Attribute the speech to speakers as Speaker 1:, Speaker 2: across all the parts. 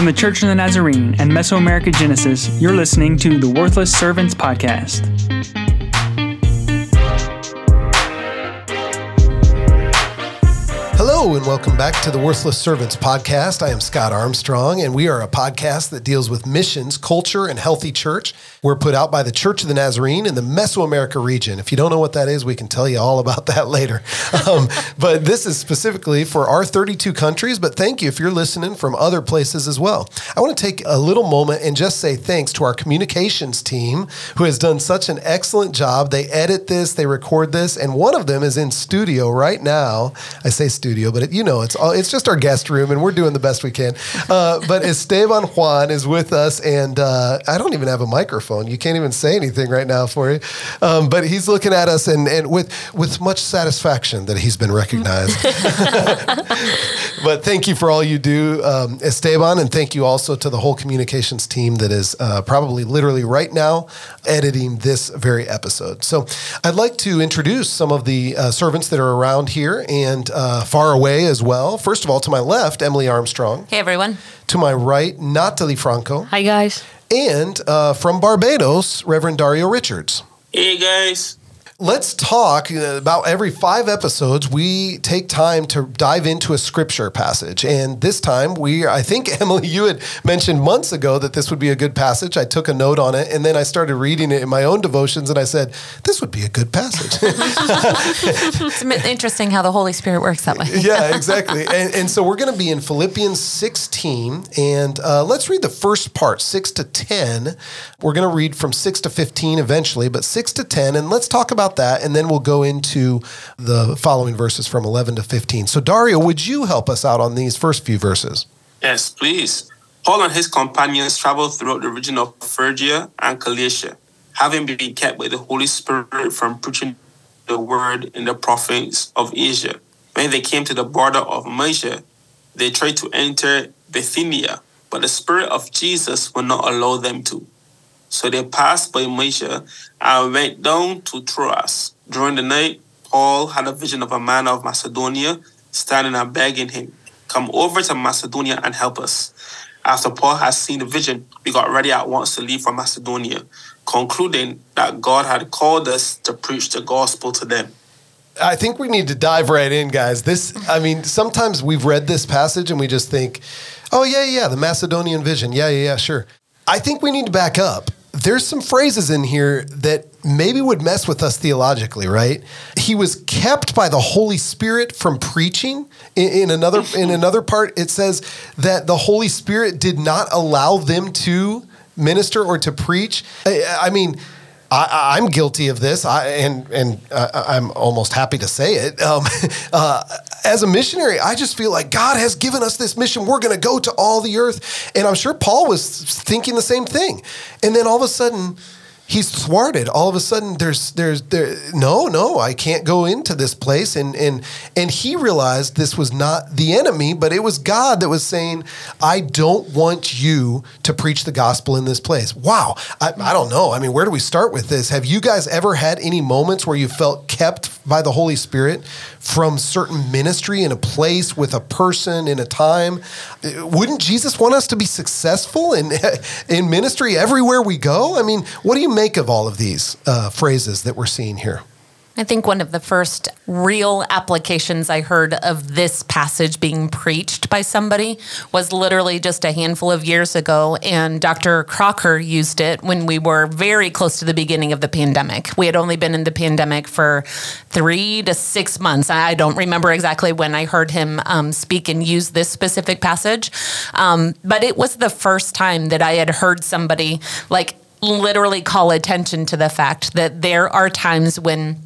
Speaker 1: From the Church of the Nazarene and Mesoamerica Genesis, you're listening to the Worthless Servants Podcast.
Speaker 2: Hello, and welcome back to the Worthless Servants podcast. I am Scott Armstrong, and we are a podcast that deals with missions, culture, and healthy church. We're put out by the Church of the Nazarene in the Mesoamerica region. If you don't know what that is, we can tell you all about that later. Um, but this is specifically for our 32 countries, but thank you if you're listening from other places as well. I want to take a little moment and just say thanks to our communications team who has done such an excellent job. They edit this, they record this, and one of them is in studio right now. I say studio, but it, you know, it's all, it's just our guest room, and we're doing the best we can. Uh, but Esteban Juan is with us, and uh, I don't even have a microphone. You can't even say anything right now for you. Um, but he's looking at us, and, and with with much satisfaction that he's been recognized. but thank you for all you do, um, Esteban, and thank you also to the whole communications team that is uh, probably literally right now editing this very episode. So I'd like to introduce some of the uh, servants that are around here and uh, far away as well. First of all, to my left, Emily Armstrong.
Speaker 3: Hey, everyone.
Speaker 2: To my right, Natalie Franco.
Speaker 4: Hi, guys.
Speaker 2: And uh, from Barbados, Reverend Dario Richards.
Speaker 5: Hey, guys
Speaker 2: let's talk about every five episodes we take time to dive into a scripture passage. And this time we i think emily you had mentioned months ago that this would be a good passage. I took a note on it and then i started reading it in my own devotions and i said this would be a good passage.
Speaker 3: It's interesting how the holy spirit works that way.
Speaker 2: Yeah exactly. And, and, so we're going to be in philippians 16 and uh, let's read the first part 6 to 10 we're going to read from 6 to 15 eventually but 6 to 10 and let's talk about about that, and then we'll go into the following verses from 11 to 15. So, Dario, would you help us out on these first few verses?
Speaker 5: Yes, please. Paul and his companions traveled throughout the region of Phrygia and Galatia, having been kept by the Holy Spirit from preaching the word in the province of Asia. When they came to the border of Mysia, they tried to enter Bithynia, but the Spirit of Jesus would not allow them to. So they passed by Mysia and went down to Troas. During the night, Paul had a vision of a man of Macedonia standing and begging him, Come over to Macedonia and help us. After Paul had seen the vision, we got ready at once to leave for Macedonia, concluding that God had called us to preach the gospel to them.
Speaker 2: I think we need to dive right in, guys. This, I mean, sometimes we've read this passage and we just think, oh, yeah, yeah, the Macedonian vision. Yeah, yeah, yeah, sure. I think we need to back up there's some phrases in here that maybe would mess with us theologically, right? He was kept by the Holy Spirit from preaching. In, in, another in another part, it says that the Holy Spirit did not allow them to minister or to preach. I, I mean I, am guilty of this, I, and and uh, I'm almost happy to say it. Um, uh, as a missionary, I just feel like God has given us this mission. We're going to go to all the earth, and I'm sure Paul was thinking the same thing. And then all of a sudden, he's thwarted. All of a sudden, there's there's there. No, no, I can't go into this place. And and and he realized this was not the enemy, but it was God that was saying, "I don't want you to preach the gospel in this place." Wow, I, I don't know. I mean, where do we start with this? Have you guys ever had any moments where you felt kept by the Holy Spirit from certain ministry in a place with a person in a time? Wouldn't Jesus want us to be successful in in ministry everywhere we go? I mean, what do you make of all of these uh, phrases that we're seeing here?
Speaker 3: I think one of the first real applications I heard of this passage being preached by somebody was literally just a handful of years ago. And Dr. Crocker used it when we were very close to the beginning of the pandemic. We had only been in the pandemic for three to six months. I don't remember exactly when I heard him um, speak and use this specific passage. Um, but it was the first time that I had heard somebody like literally call attention to the fact that there are times when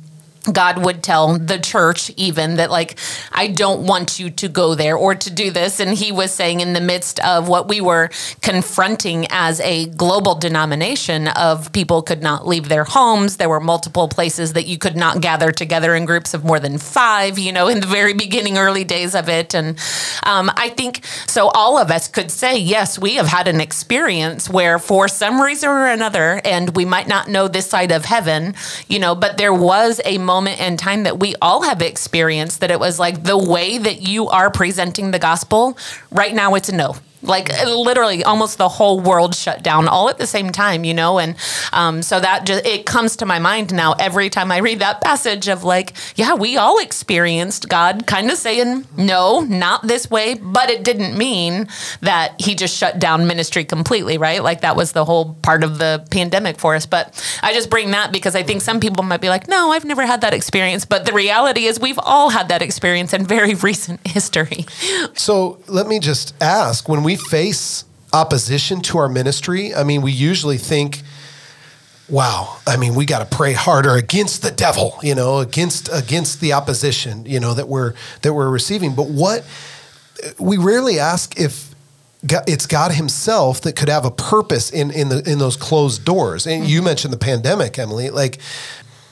Speaker 3: God would tell the church even that like I don't want you to go there or to do this. And he was saying in the midst of what we were confronting as a global denomination of people could not leave their homes there were multiple places that you could not gather together in groups of more than 5 you know in the very beginning early days of it. And um, I think so all of us could say yes we have had an experience where for some reason or another and we might not know this side of heaven you know but there was a moment moment in time that we all have experienced that it was like the way that you are presenting the gospel right now it's a no like literally almost the whole world shut down all at the same time, you know? And um, so that just, it comes to my mind now every time I read that passage of like, yeah, we all experienced God kind of saying, no, not this way, but it didn't mean that he just shut down ministry completely, right? Like that was the whole part of the pandemic for us. But I just bring that because I think some people might be like, no, I've never had that experience. But the reality is we've all had that experience in very recent history.
Speaker 2: So let me just ask when we face opposition to our ministry, I mean, we usually think, wow, I mean, we got to pray harder against the devil, you know, against against the opposition, you know, that we're that we're receiving. But what we rarely ask if God, it's God Himself that could have a purpose in in the in those closed doors. And you mm-hmm. mentioned the pandemic, Emily. Like,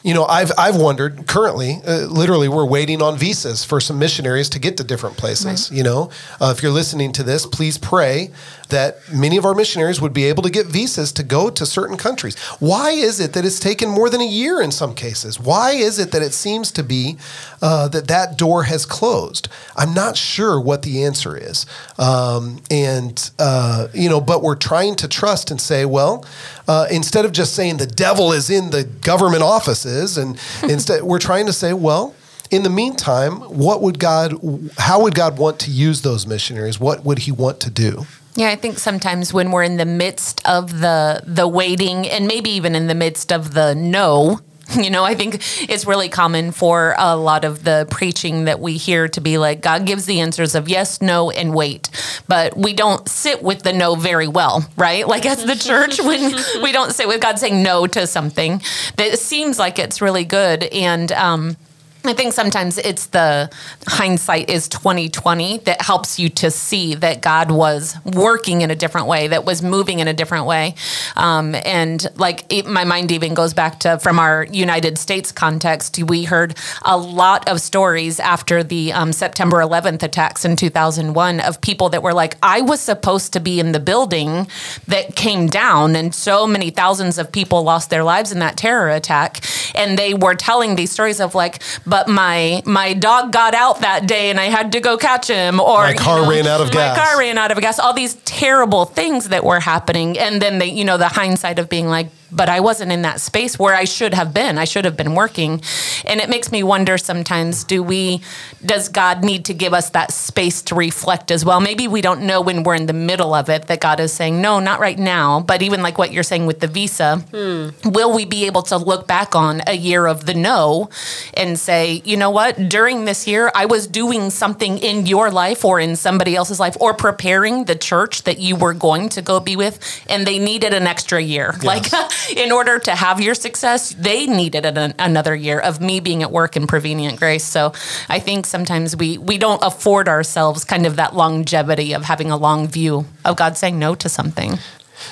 Speaker 2: you know, I've I've wondered. Currently, uh, literally, we're waiting on visas for some missionaries to get to different places. You know, uh, if you're listening to this, please pray that many of our missionaries would be able to get visas to go to certain countries. Why is it that it's taken more than a year in some cases? Why is it that it seems to be uh, that that door has closed? I'm not sure what the answer is. Um, and, uh, you know, but we're trying to trust and say, well, uh, instead of just saying the devil is in the government offices, and instead we're trying to say, well, in the meantime, what would God, how would God want to use those missionaries? What would He want to do?
Speaker 3: Yeah, I think sometimes when we're in the midst of the the waiting and maybe even in the midst of the no, you know, I think it's really common for a lot of the preaching that we hear to be like God gives the answers of yes, no, and wait. But we don't sit with the no very well, right? Like as the church, when we don't sit with God saying no to something that seems like it's really good. And um I think sometimes it's the hindsight is 2020 that helps you to see that God was working in a different way, that was moving in a different way. Um, and like it, my mind even goes back to from our United States context, we heard a lot of stories after the um, September 11th attacks in 2001 of people that were like, I was supposed to be in the building that came down, and so many thousands of people lost their lives in that terror attack. And they were telling these stories of like, but my my dog got out that day and I had to go catch him or
Speaker 2: My car
Speaker 3: you know,
Speaker 2: ran out of
Speaker 3: my
Speaker 2: gas.
Speaker 3: My car ran out of gas all these terrible things that were happening and then they you know the hindsight of being like but I wasn't in that space where I should have been. I should have been working. And it makes me wonder sometimes do we does God need to give us that space to reflect as well? Maybe we don't know when we're in the middle of it that God is saying, "No, not right now." But even like what you're saying with the visa, hmm. will we be able to look back on a year of the no and say, "You know what? During this year, I was doing something in your life or in somebody else's life or preparing the church that you were going to go be with and they needed an extra year." Like in order to have your success, they needed an, another year of me being at work in Prevenient Grace. So I think sometimes we we don't afford ourselves kind of that longevity of having a long view of God saying no to something.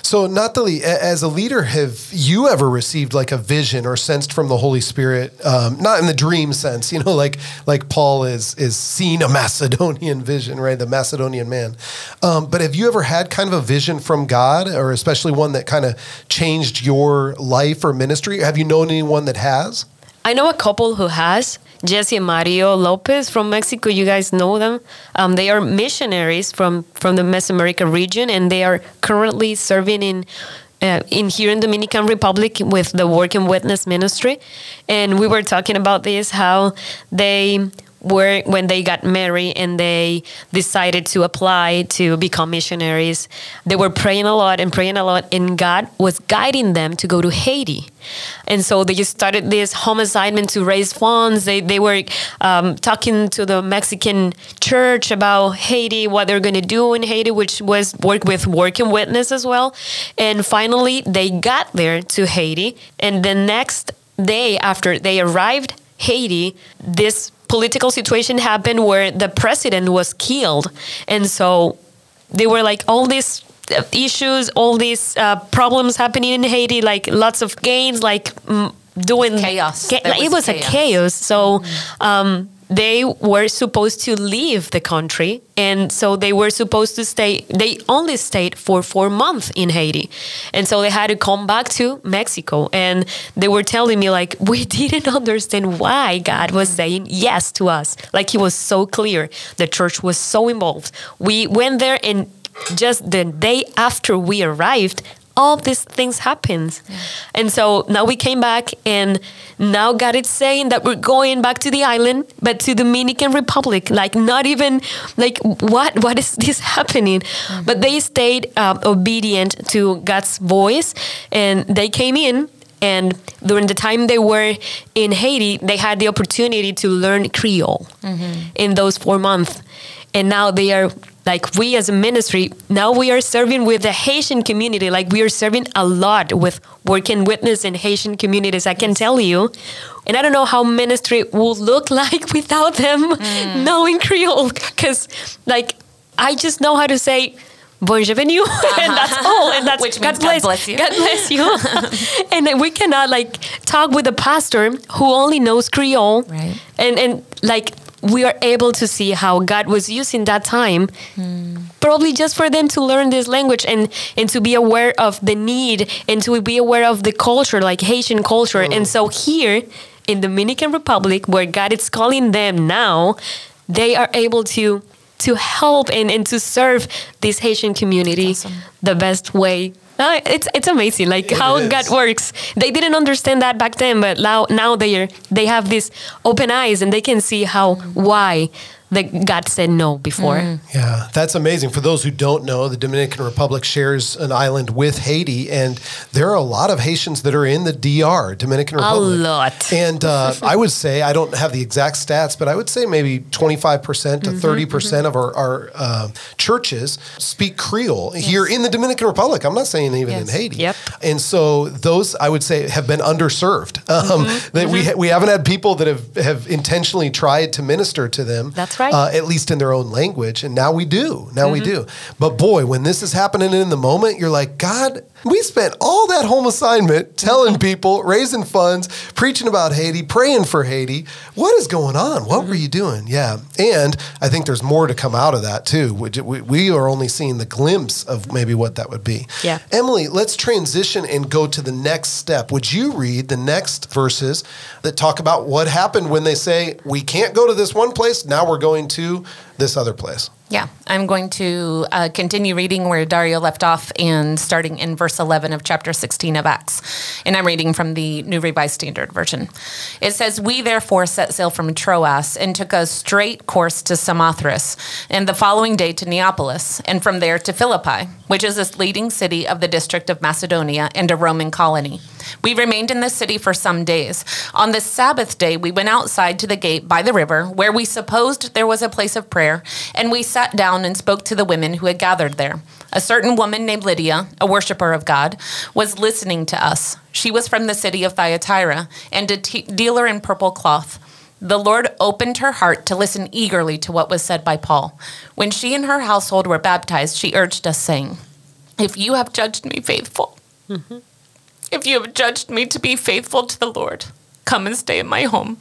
Speaker 2: So, Natalie, as a leader, have you ever received like a vision or sensed from the Holy Spirit, um, not in the dream sense, you know, like like Paul is is seeing a Macedonian vision, right? The Macedonian man. Um, but have you ever had kind of a vision from God, or especially one that kind of changed your life or ministry? Have you known anyone that has?
Speaker 4: I know a couple who has Jesse and Mario Lopez from Mexico. You guys know them. Um, they are missionaries from from the Mesoamerica region, and they are currently serving in. Uh, in here in Dominican Republic with the Work and Witness Ministry, and we were talking about this how they were when they got married and they decided to apply to become missionaries. They were praying a lot and praying a lot, and God was guiding them to go to Haiti. And so they just started this home assignment to raise funds. They, they were um, talking to the Mexican church about Haiti, what they're going to do in Haiti, which was work with Work and Witness as well. And finally, they got there to Haiti. And the next day after they arrived Haiti, this political situation happened where the president was killed. And so they were like, all these uh, issues, all these uh, problems happening in Haiti, like lots of gains, like mm, doing
Speaker 3: Chaos.
Speaker 4: Ca- like, it
Speaker 3: was
Speaker 4: was a
Speaker 3: chaos.
Speaker 4: chaos. So um, they were supposed to leave the country, and so they were supposed to stay. They only stayed for four months in Haiti, and so they had to come back to Mexico. And they were telling me like we didn't understand why God was saying yes to us. Like He was so clear. The church was so involved. We went there and just the day after we arrived, all these things happens. And so now we came back and now god is saying that we're going back to the island but to the dominican republic. Like not even like what what is this happening? But they stayed uh, obedient to god's voice and they came in and during the time they were in haiti they had the opportunity to learn creole in those four months. And now they are like we as a ministry now we are serving with the haitian community like we are serving a lot with work and witness in haitian communities i can tell you and i don't know how ministry would look like without them mm. knowing creole because like i just know how to say Bonjour, and that's uh-huh. all. And that's
Speaker 3: Which means God bless you.
Speaker 4: God bless you. and we cannot like talk with a pastor who only knows Creole.
Speaker 3: Right.
Speaker 4: And and like we are able to see how God was using that time probably just for them to learn this language and and to be aware of the need and to be aware of the culture like Haitian culture. And so here in Dominican Republic where God is calling them now, they are able to to help and, and to serve this Haitian community the best way. Uh, it's it's amazing like how
Speaker 2: is.
Speaker 4: God works. They didn't understand that back then, but now now they are they have these open eyes and they can see how why that God said no before.
Speaker 2: Yeah, that's amazing. For those who don't know, the Dominican Republic shares an island with Haiti, and there are a lot of Haitians that are in the DR, Dominican Republic.
Speaker 4: A lot.
Speaker 2: And uh, I would say, I don't have the exact stats, but I would say maybe 25% to 30% of our, our uh, churches speak Creole here in the Dominican Republic. I'm not saying even in Haiti.
Speaker 4: Yep.
Speaker 2: And so those, I would say, have been underserved. Um, that we, ha- we haven't had people that have, have intentionally tried to minister to them.
Speaker 4: That's right.
Speaker 2: Uh, at least in their own language. And now we do. Now we do. But boy, when this is happening in the moment, you're like, God, we spent all that home assignment telling people, raising funds, preaching about Haiti, praying for Haiti. What is going on? What were you doing? Yeah. And I think there's more to come out of that too. We, we are only seeing the glimpse of maybe what that would be.
Speaker 4: Yeah.
Speaker 2: Emily, let's transition and go to the next step. Would you read the next verses that talk about what happened when they say, we can't go to this one place, now we're going to this other place?
Speaker 3: Yeah, I'm going to uh, continue reading where Dario left off and starting in verse 11 of chapter 16 of Acts. And I'm reading from the New Revised Standard Version. It says, We therefore set sail from Troas and took a straight course to Samothrace, and the following day to Neapolis, and from there to Philippi, which is a leading city of the district of Macedonia and a Roman colony. We remained in the city for some days. On the Sabbath day, we went outside to the gate by the river, where we supposed there was a place of prayer, and we sat down and spoke to the women who had gathered there. A certain woman named Lydia, a worshiper of God, was listening to us. She was from the city of Thyatira and a t- dealer in purple cloth. The Lord opened her heart to listen eagerly to what was said by Paul. When she and her household were baptized, she urged us, saying, If you have judged me faithful, mm-hmm. if you have judged me to be faithful to the Lord, come and stay in my home.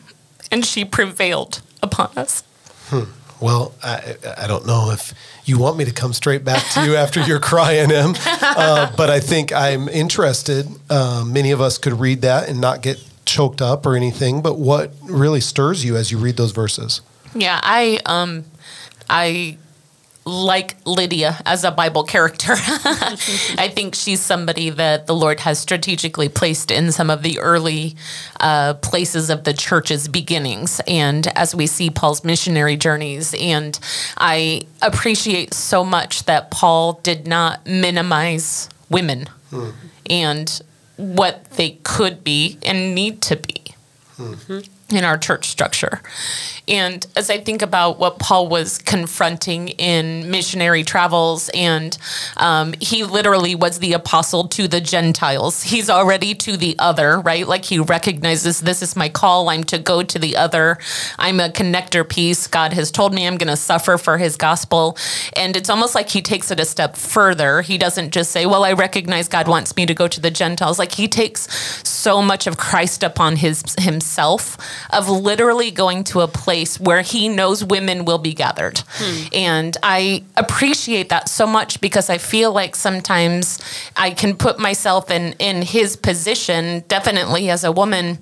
Speaker 3: And she prevailed upon us. Hmm.
Speaker 2: Well, I, I don't know if you want me to come straight back to you after you're crying, Em, uh, but I think I'm interested. Um, many of us could read that and not get choked up or anything, but what really stirs you as you read those verses?
Speaker 3: Yeah, I um I like Lydia as a Bible character. I think she's somebody that the Lord has strategically placed in some of the early uh, places of the church's beginnings. And as we see Paul's missionary journeys, and I appreciate so much that Paul did not minimize women hmm. and what they could be and need to be hmm. mm-hmm. In our church structure. And as I think about what Paul was confronting in missionary travels, and um, he literally was the apostle to the Gentiles. He's already to the other, right? Like he recognizes this is my call. I'm to go to the other. I'm a connector piece. God has told me I'm going to suffer for his gospel. And it's almost like he takes it a step further. He doesn't just say, Well, I recognize God wants me to go to the Gentiles. Like he takes so much of Christ upon his himself of literally going to a place where he knows women will be gathered. Hmm. And I appreciate that so much because I feel like sometimes I can put myself in in his position definitely as a woman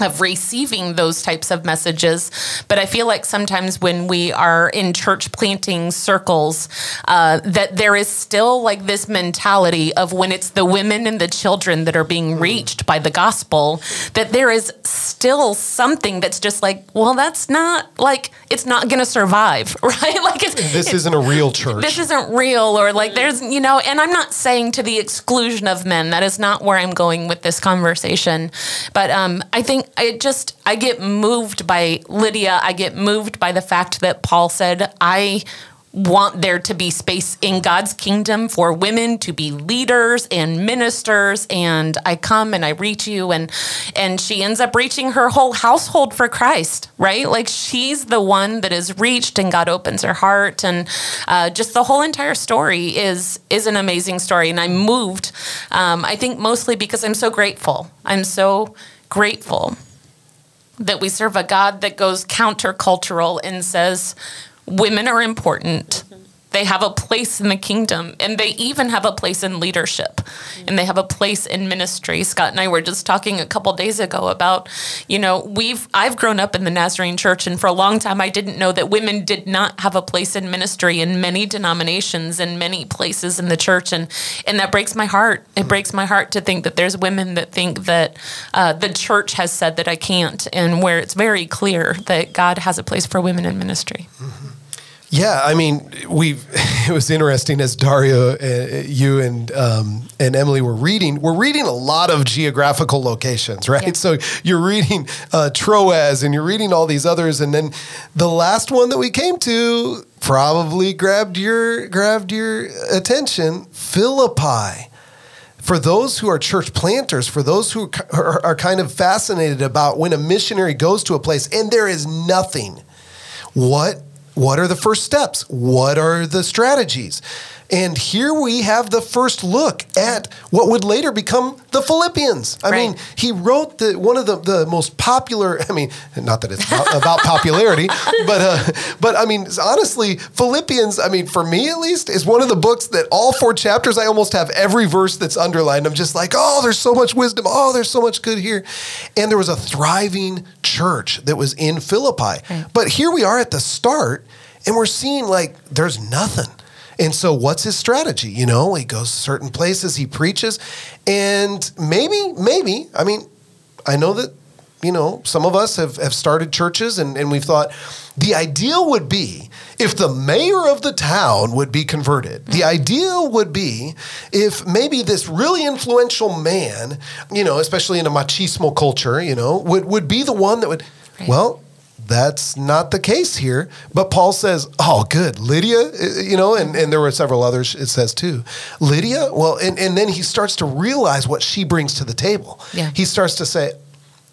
Speaker 3: of receiving those types of messages. But I feel like sometimes when we are in church planting circles, uh, that there is still like this mentality of when it's the women and the children that are being mm. reached by the gospel, that there is still something that's just like, well, that's not like it's not going to survive, right? Like it's,
Speaker 2: this isn't a real church.
Speaker 3: This isn't real, or like there's you know, and I'm not saying to the exclusion of men. That is not where I'm going with this conversation. But um, I think I just I get moved by Lydia. I get moved by the fact that Paul said, "I want there to be space in God's kingdom for women to be leaders and ministers and I come and I reach you. And and she ends up reaching her whole household for Christ right? Like she's the one that is reached and God opens her heart. And uh, just the whole entire story is is an amazing story. And I'm moved um, I think mostly because I'm so grateful. I'm so grateful that we serve a God that goes countercultural and says women are important. They have a place in the kingdom and they even have a place in leadership and they have a place in ministry. Scott and I were just talking a couple days ago about, you know, we've I've grown up in the Nazarene church and for a long time I didn't know that women did not have a place in ministry in many denominations and many places in the church and and that breaks my heart. It breaks my heart to think that there's women that think that uh, the church has said that I can't and where it's very clear that God has a place for women in ministry. Mm-hmm.
Speaker 2: Yeah, I mean, we. It was interesting as Dario, uh, you and um, and Emily were reading. We're reading a lot of geographical locations, right? Yeah. So you're reading uh, Troas, and you're reading all these others, and then the last one that we came to probably grabbed your grabbed your attention, Philippi for those who are church planters, for those who are, are, kind of fascinated about when a missionary goes to a place and there is nothing, what what are the first steps? What are the strategies? And here we have the first look at what would later become the Philippians. I right. mean, he wrote the one of the, the most popular. I mean, not that it's about popularity, but uh, but I mean, honestly, Philippians. I mean, for me at least, is one of the books that all four chapters I almost have every verse that's underlined. I'm just like, oh, there's so much wisdom. Oh, there's so much good here. And there was a thriving church that was in Philippi. Right. But here we are at the start, and we're seeing like there's nothing. And so, what's his strategy? You know, he goes to certain places, he preaches, and maybe, maybe, I mean, I know that, you know, some of us have, have started churches and, and we've thought the ideal would be if the mayor of the town would be converted. The mm-hmm. ideal would be if maybe this really influential man, you know, especially in a machismo culture, you know, would, would be the one that would, right. well, that's not the case here. But Paul says, oh, good. Lydia, you know, and, and there were several others, it says too. Lydia, well, and, and then he starts to realize what she brings to the table. Yeah. He starts to say,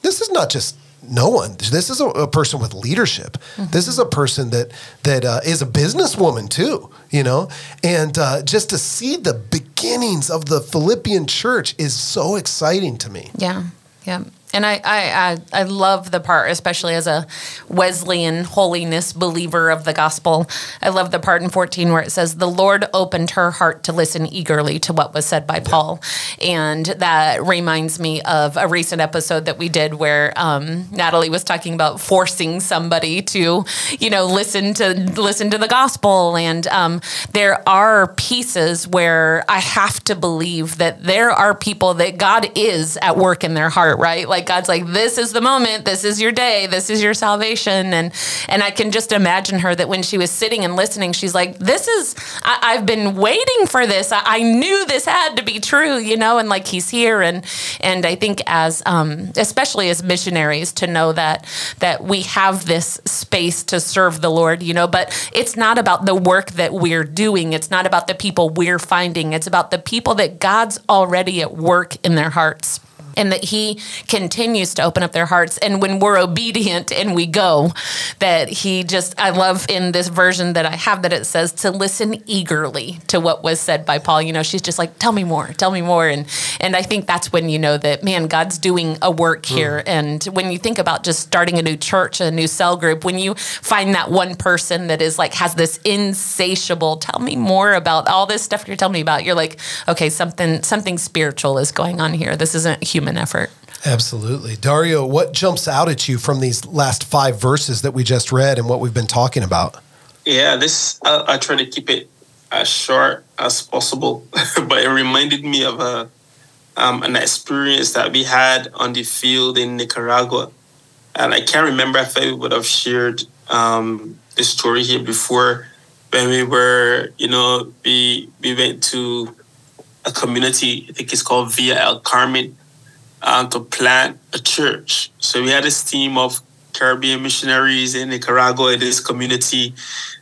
Speaker 2: this is not just no one. This is a, a person with leadership. Mm-hmm. This is a person that that uh, is a businesswoman too. You know, and uh, just to see the beginnings of the Philippian church is so exciting to me.
Speaker 3: Yeah, yeah. And I, I, I, I, love the part, especially as a Wesleyan holiness believer of the gospel. I love the part in 14 where it says, The Lord opened her heart to listen eagerly to what was said by Paul. And that reminds me of a recent episode that we did where um, Natalie was talking about forcing somebody to, you know, listen to listen to the gospel. And um, there are pieces where I have to believe that there are people that God is at work in their heart, right? Like God's like, this is the moment, this is your day, this is your salvation. And and I can just imagine her that when she was sitting and listening, she's like, This is I, have been waiting for this. I, I, knew this had to be true, you know, and like he's here. And and I think as um, especially as missionaries to know that that we have this space to serve the Lord, you know, but it's not about the work that we're doing. It's not about the people we're finding. It's about the people that God's already at work in their hearts and that he continues to open up their hearts. And when we're obedient and we go that he just i love in this version that i have that it says to listen eagerly to what was said by paul. You know she's just like tell me more tell me more. And and i think that's when you know that man god's doing a work mm. here. Mm. and when you think about just starting a new church a new cell group when you find that one person that is like has this insatiable tell me more about all this stuff you're telling me about you're like okay something something spiritual is going on here. This isn't human human effort.
Speaker 2: Absolutely. Dario, what jumps out at you from these last five verses that we just read and what we've been talking about?
Speaker 5: Yeah, this, I, I try to keep it as short as possible, but it reminded me of a, um, an experience that we had on the field in Nicaragua. And I can't remember if I would have shared um, this story here before when we were, you know, we, we went to a community, I think it's called Villa El Carmen, um, to plant a church. So we had this team of Caribbean missionaries in Nicaragua in this community.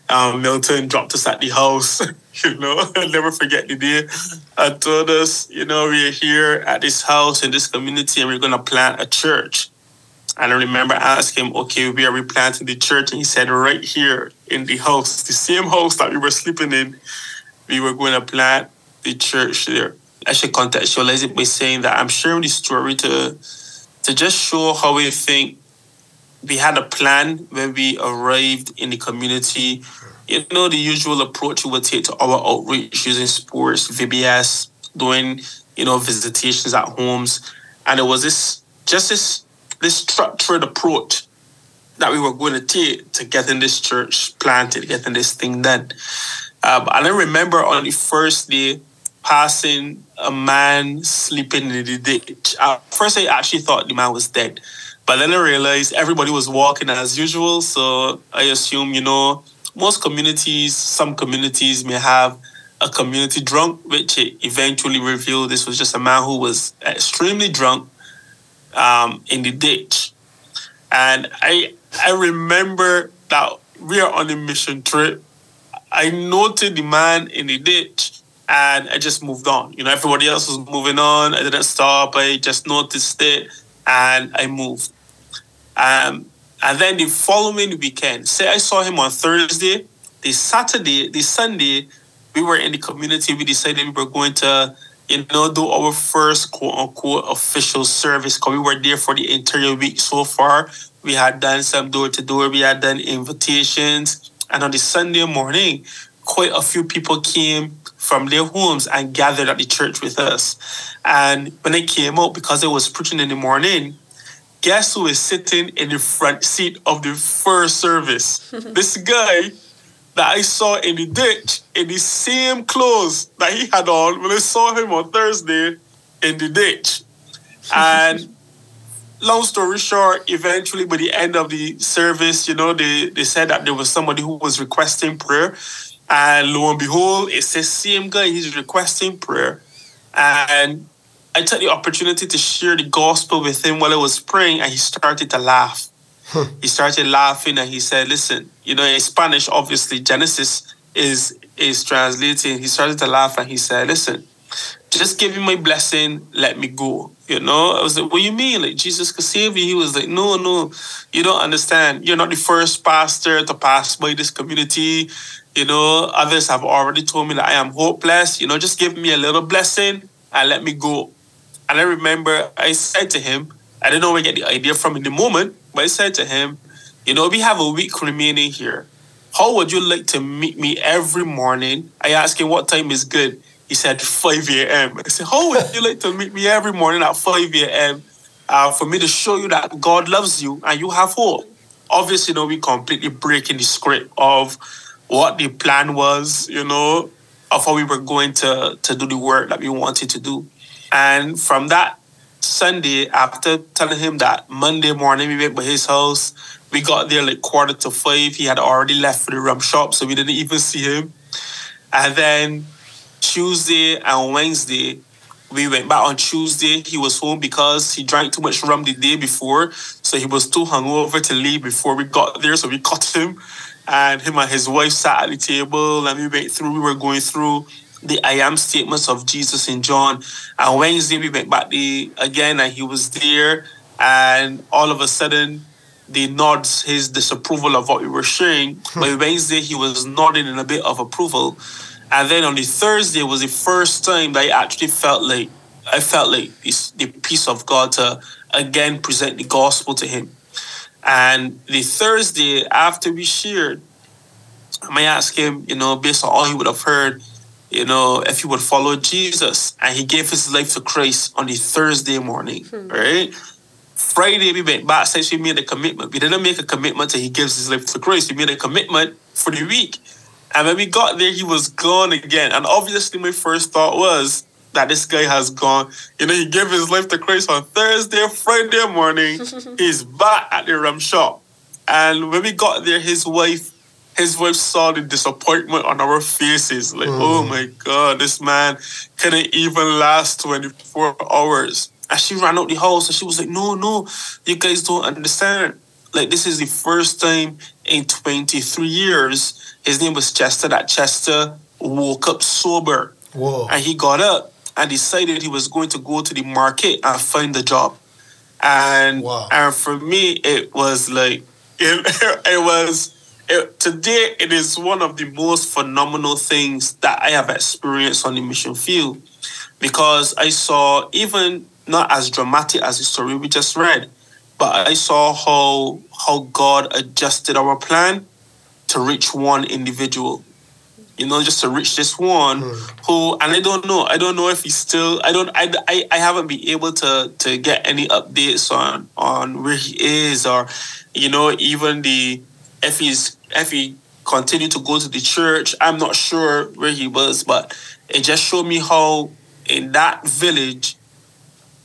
Speaker 5: Um, Milton dropped us at the house, you know, I'll never forget the day. And told us, you know, we're here at this house in this community and we're going to plant a church. And I remember asking him, okay, where are we planting the church? And he said, right here in the house, the same house that we were sleeping in, we were going to plant the church there. I should contextualize it by saying that I'm sharing this story to to just show how we think we had a plan when we arrived in the community. You know, the usual approach we would take to our outreach using sports, VBS, doing, you know, visitations at homes. And it was this just this this structured approach that we were going to take to getting this church planted, getting this thing done. Um, and I remember on the first day, passing a man sleeping in the ditch. At first, I actually thought the man was dead, but then I realized everybody was walking as usual. So I assume, you know, most communities, some communities may have a community drunk, which eventually revealed this was just a man who was extremely drunk um, in the ditch. And I I remember that we are on a mission trip. I noted the man in the ditch and I just moved on. You know, everybody else was moving on. I didn't stop. I just noticed it and I moved. Um, and then the following weekend, say I saw him on Thursday, the Saturday, the Sunday, we were in the community. We decided we were going to, you know, do our first quote unquote official service because we were there for the entire week so far. We had done some door to door, we had done invitations. And on the Sunday morning, quite a few people came from their homes and gathered at the church with us. And when they came out, because it was preaching in the morning, guess who is sitting in the front seat of the first service? this guy that I saw in the ditch in the same clothes that he had on when I saw him on Thursday in the ditch. And long story short, eventually by the end of the service, you know, they, they said that there was somebody who was requesting prayer. And lo and behold, it's the same guy. He's requesting prayer. And I took the opportunity to share the gospel with him while I was praying, and he started to laugh. Huh. He started laughing and he said, Listen, you know, in Spanish, obviously, Genesis is is translating. He started to laugh and he said, Listen, just give me my blessing, let me go. You know, I was like, what do you mean? Like Jesus could save you? He was like, no, no, you don't understand. You're not the first pastor to pass by this community. You know, others have already told me that I am hopeless. You know, just give me a little blessing and let me go. And I remember I said to him, I didn't know where I get the idea from in the moment, but I said to him, you know, we have a week remaining here. How would you like to meet me every morning? I asked him what time is good. He said 5 a.m. I said, How would you like to meet me every morning at 5 a.m. Uh, for me to show you that God loves you and you have hope? Obviously, you know, we completely breaking the script of what the plan was, you know, of how we were going to, to do the work that we wanted to do. And from that Sunday, after telling him that Monday morning we went by his house, we got there like quarter to five. He had already left for the rum shop, so we didn't even see him. And then Tuesday and Wednesday, we went back on Tuesday. He was home because he drank too much rum the day before. So he was too hungover to leave before we got there. So we caught him and him and his wife sat at the table and we went through, we were going through the I am statements of Jesus in John. And Wednesday we went back the again and he was there and all of a sudden the nods his disapproval of what we were sharing. Hmm. but Wednesday he was nodding in a bit of approval. And then on the Thursday was the first time that I actually felt like I felt like this, the peace of God to again present the gospel to him. And the Thursday after we shared, I may ask him, you know, based on all he would have heard, you know, if he would follow Jesus. And he gave his life to Christ on the Thursday morning, hmm. right? Friday we went back since we made a commitment. We didn't make a commitment till he gives his life to Christ. We made a commitment for the week. And when we got there, he was gone again. And obviously my first thought was that this guy has gone. You know, he gave his life to Christ on Thursday, Friday morning. he's back at the rum shop. And when we got there, his wife, his wife saw the disappointment on our faces. Like, hmm. oh my God, this man couldn't even last 24 hours. And she ran out the house and she was like, no, no, you guys don't understand. Like, this is the first time in 23 years, his name was Chester, that Chester woke up sober.
Speaker 2: Whoa.
Speaker 5: And he got up and decided he was going to go to the market and find a job. And
Speaker 2: Wow.
Speaker 5: and for me, it was like it, it was it, today. It is one of the most phenomenal things that I have experienced on the mission field because I saw even not as dramatic as the story we just read, but I saw how how God adjusted our plan to reach one individual you know, just to reach this one hmm. who, and I don't know, I don't know if he's still, I don't, I, I, I haven't been able to to get any updates on on where he is, or you know, even the if he's if he continued to go to the church, I'm not sure where he was, but it just showed me how in that village.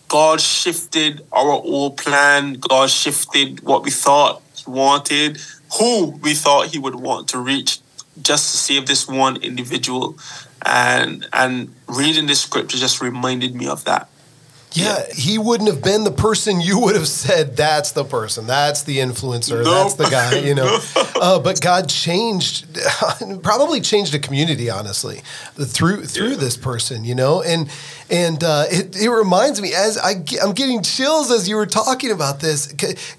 Speaker 5: God shifted our old plan. God shifted what we thought he wanted, who we thought he would want to reach just to save this one individual. And and reading this scripture just reminded me of that
Speaker 2: Yeah, he wouldn't have been the person you would have said, that's the person, that's the influencer,
Speaker 5: No.
Speaker 2: that's the guy, you know. uh, but God changed, probably changed a community, honestly, through through this person, you know. And and uh, it, it reminds me, as I, I'm getting chills as you were talking about this,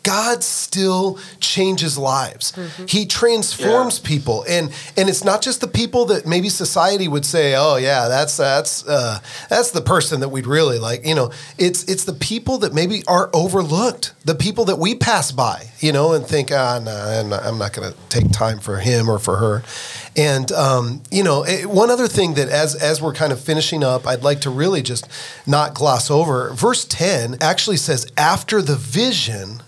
Speaker 2: God still changes lives. He transforms people. And and it's not just the people that maybe society would say, oh, yeah, that's, that's, uh, that's the person that we'd really like, you know. It's it's the people that maybe are overlooked, the people that we pass by, you know, and think, ah, no, I'm not, going to take time for him or for her. And um, you know, eh, one other thing that as as we're kind of finishing up, I'd like to really just not gloss over. Verse ten actually says, "After the vision."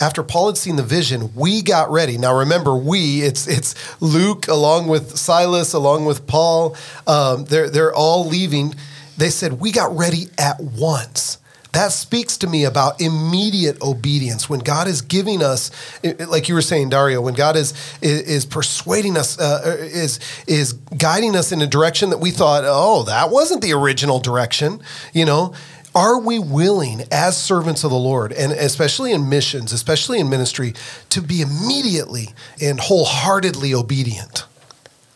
Speaker 2: After Paul had seen the vision, we got ready. Now remember, we it's it's Luke along with Silas, along with Paul. Um, they're they're all leaving. They said we got ready at once. That speaks to me about immediate obedience. When God is giving us, i- i- like you were saying, Dario, when God is is, persuading us, uh, er, is is guiding us in a direction that we thought, oh, that wasn't the original direction. You know, are we willing, as servants of the Lord, and especially in missions, especially in ministry, to be immediately and wholeheartedly obedient?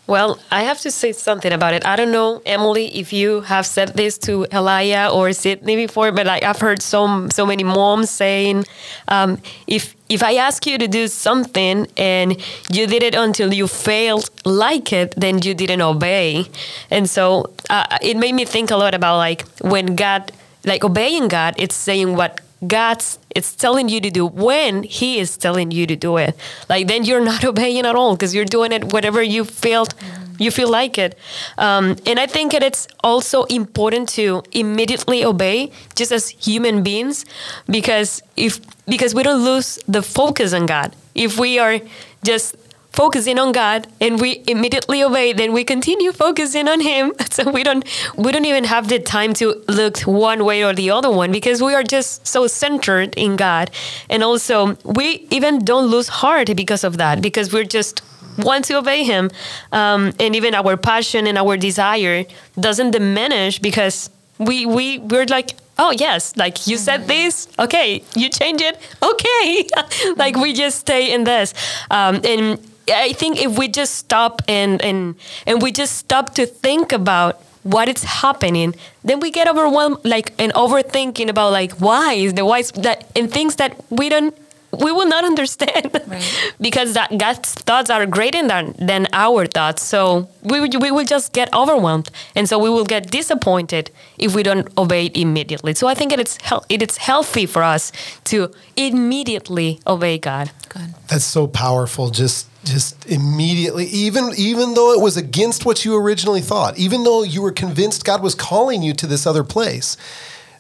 Speaker 4: Well, I have to say something about it. I don't know, Emily, if you have said this to Elia or Sydney before, but like I've heard so so many moms saying, um, if if I ask you to do something and you did it until you failed like it, then you didn't obey. And so uh, it made me think a lot about like when God, like obeying God, it's saying what God's it's telling you to do when He is telling you to do it. Like then you're not obeying at all because you're doing it whatever you felt you feel like it. Um, and I think that it's also important to immediately obey just as human beings because if because we don't lose the focus on God. If we are just focusing on God and we immediately obey, then we continue focusing on Him. So we don't we don't even have the time to look one way or the other one because we are just so centered in God. And also we even don't lose heart because of that, because we're just want to obey him um, and even our passion and our desire doesn't diminish because we we we're like oh yes like you said this okay you change it okay like we just stay in this um, and i think if we just stop and and and we just stop to think about what is happening then we get overwhelmed like and overthinking about like why is the why is that and things that we don't we will not understand
Speaker 3: Right.
Speaker 4: because that God's thoughts are greater than, than our thoughts. So we, would- we will just get overwhelmed. And so we will get disappointed if we don't obey it immediately. So I think it's it is healthy for us to immediately obey God.
Speaker 3: Good.
Speaker 2: That's so powerful. Just just immediately, even even though it was against what you originally thought, even though you were convinced God was calling you to this other place,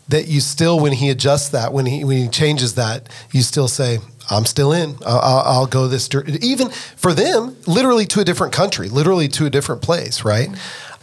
Speaker 2: that you still, when he adjusts that, when he when he changes that, you still say, I'm still in. I'll, I'll, go this, dir-" even for them, literally to a different country, literally to a different place, right?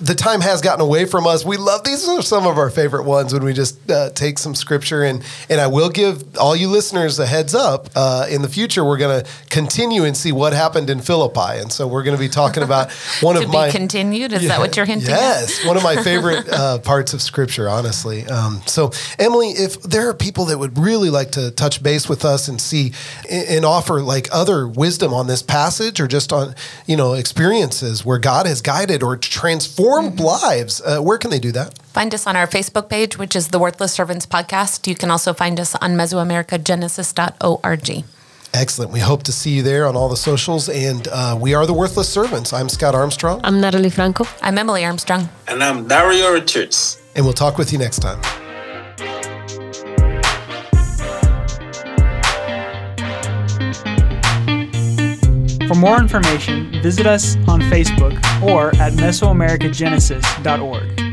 Speaker 2: The time has gotten away from us. We love these are some of our favorite ones when we just uh, take some scripture and and I will give all you listeners a heads up. Uh, in the future, we're going to continue and see what happened in Philippi, and so we're going to be talking about one of
Speaker 3: be
Speaker 2: my
Speaker 3: continued? Is that what you're hinting at?
Speaker 2: Yes, one of my favorite uh, parts of Scripture, honestly. Um, so, Emily, if there are people that would really like to touch base with us and see and, offer like other wisdom on this passage, or just on you know experiences where God has guided or transformed
Speaker 3: Mm-hmm.
Speaker 2: lives, uh, where can they do that?
Speaker 3: Find us on our Facebook page, which is the Worthless Servants Podcast. You can also find us on Mesoamericagenesis.org.
Speaker 2: Excellent. We hope to see you there on all the socials. And uh, we are the Worthless Servants. I'm Scott Armstrong,
Speaker 4: I'm Natalie Franco.
Speaker 3: I'm Emily Armstrong.
Speaker 5: And I'm Dario Richards.
Speaker 2: and we'll talk with you next time.
Speaker 1: For more information, visit us on Facebook or at Mesoamericagenesis.org.